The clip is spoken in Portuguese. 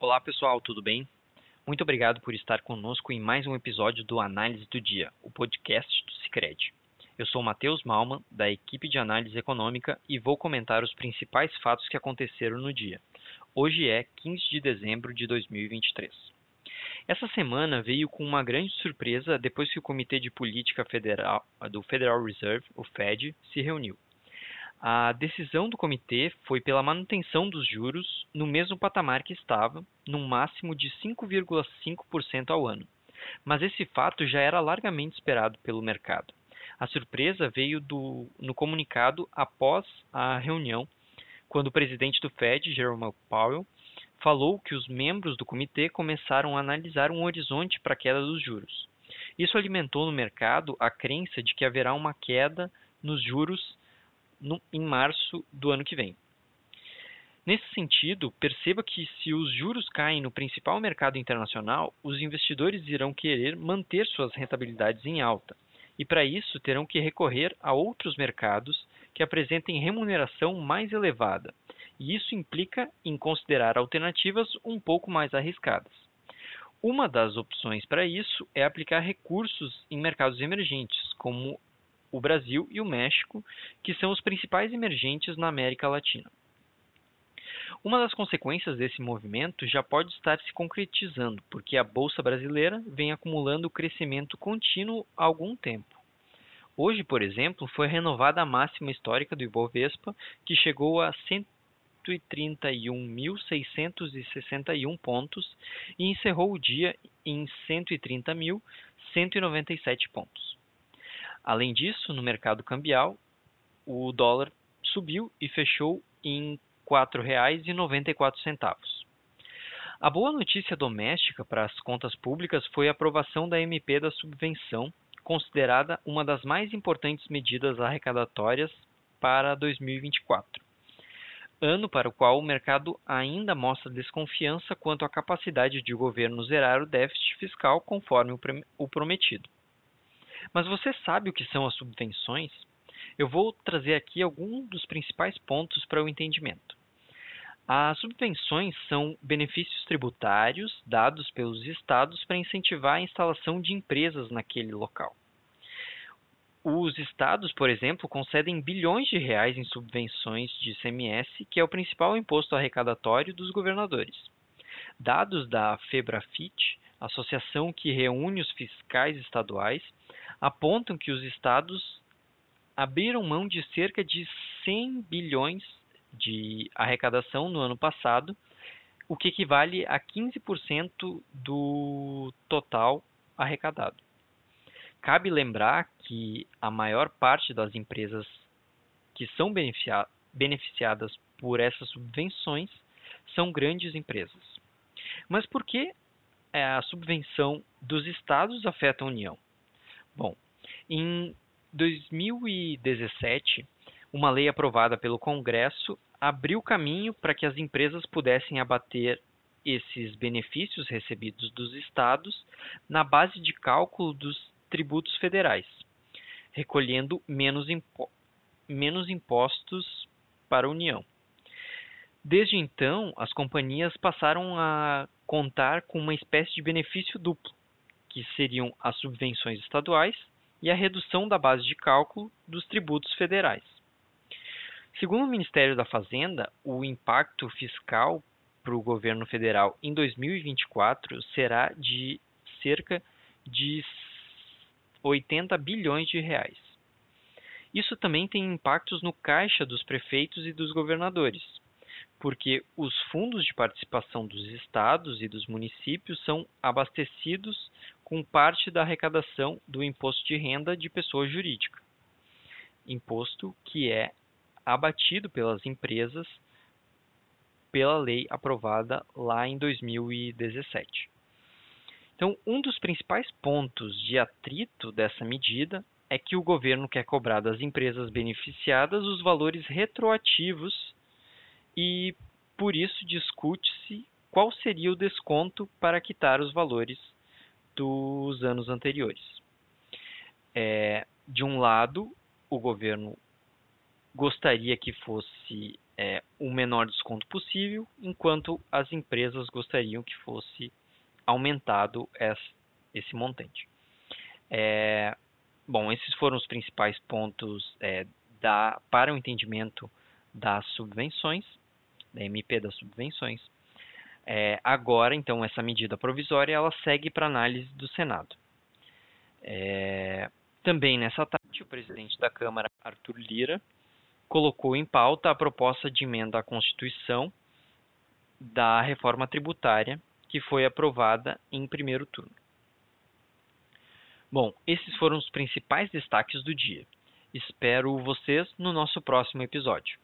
Olá pessoal, tudo bem? Muito obrigado por estar conosco em mais um episódio do Análise do Dia, o podcast do Cicred. Eu sou Matheus Malman, da equipe de análise econômica, e vou comentar os principais fatos que aconteceram no dia. Hoje é 15 de dezembro de 2023. Essa semana veio com uma grande surpresa depois que o Comitê de Política Federal do Federal Reserve, o Fed, se reuniu. A decisão do comitê foi pela manutenção dos juros no mesmo patamar que estava, num máximo de 5,5% ao ano. Mas esse fato já era largamente esperado pelo mercado. A surpresa veio do, no comunicado após a reunião, quando o presidente do Fed, Jerome Powell, falou que os membros do comitê começaram a analisar um horizonte para a queda dos juros. Isso alimentou no mercado a crença de que haverá uma queda nos juros no, em março do ano que vem. Nesse sentido, perceba que se os juros caem no principal mercado internacional, os investidores irão querer manter suas rentabilidades em alta, e para isso terão que recorrer a outros mercados que apresentem remuneração mais elevada, e isso implica em considerar alternativas um pouco mais arriscadas. Uma das opções para isso é aplicar recursos em mercados emergentes, como o Brasil e o México, que são os principais emergentes na América Latina. Uma das consequências desse movimento já pode estar se concretizando, porque a bolsa brasileira vem acumulando crescimento contínuo há algum tempo. Hoje, por exemplo, foi renovada a máxima histórica do Ibovespa, que chegou a 131.661 pontos e encerrou o dia em 130.197 pontos. Além disso, no mercado cambial, o dólar subiu e fechou em R$ 4,94. A boa notícia doméstica para as contas públicas foi a aprovação da MP da subvenção, considerada uma das mais importantes medidas arrecadatórias para 2024. Ano para o qual o mercado ainda mostra desconfiança quanto à capacidade de o governo zerar o déficit fiscal conforme o prometido. Mas você sabe o que são as subvenções? Eu vou trazer aqui alguns dos principais pontos para o entendimento. As subvenções são benefícios tributários dados pelos estados para incentivar a instalação de empresas naquele local. Os estados, por exemplo, concedem bilhões de reais em subvenções de ICMS, que é o principal imposto arrecadatório dos governadores. Dados da FEBRAFIT, associação que reúne os fiscais estaduais, apontam que os estados abriram mão de cerca de 100 bilhões de arrecadação no ano passado, o que equivale a 15% do total arrecadado. Cabe lembrar que a maior parte das empresas que são beneficiadas por essas subvenções são grandes empresas. Mas por que a subvenção dos estados afeta a União? Bom, em 2017, uma lei aprovada pelo Congresso abriu caminho para que as empresas pudessem abater esses benefícios recebidos dos estados na base de cálculo dos tributos federais, recolhendo menos, impo menos impostos para a União. Desde então, as companhias passaram a contar com uma espécie de benefício duplo que seriam as subvenções estaduais e a redução da base de cálculo dos tributos federais. Segundo o Ministério da Fazenda, o impacto fiscal para o governo federal em 2024 será de cerca de 80 bilhões de reais. Isso também tem impactos no caixa dos prefeitos e dos governadores, porque os fundos de participação dos estados e dos municípios são abastecidos com parte da arrecadação do imposto de renda de pessoa jurídica, imposto que é abatido pelas empresas pela lei aprovada lá em 2017. Então, um dos principais pontos de atrito dessa medida é que o governo quer cobrar das empresas beneficiadas os valores retroativos e por isso discute-se qual seria o desconto para quitar os valores dos anos anteriores. É, de um lado, o governo gostaria que fosse é, o menor desconto possível, enquanto as empresas gostariam que fosse aumentado esse montante. É, bom, esses foram os principais pontos é, da, para o entendimento das subvenções, da MP das subvenções. É, agora, então, essa medida provisória ela segue para análise do Senado. É, também nessa tarde, o presidente da Câmara, Arthur Lira, colocou em pauta a proposta de emenda à Constituição da reforma tributária, que foi aprovada em primeiro turno. Bom, esses foram os principais destaques do dia. Espero vocês no nosso próximo episódio.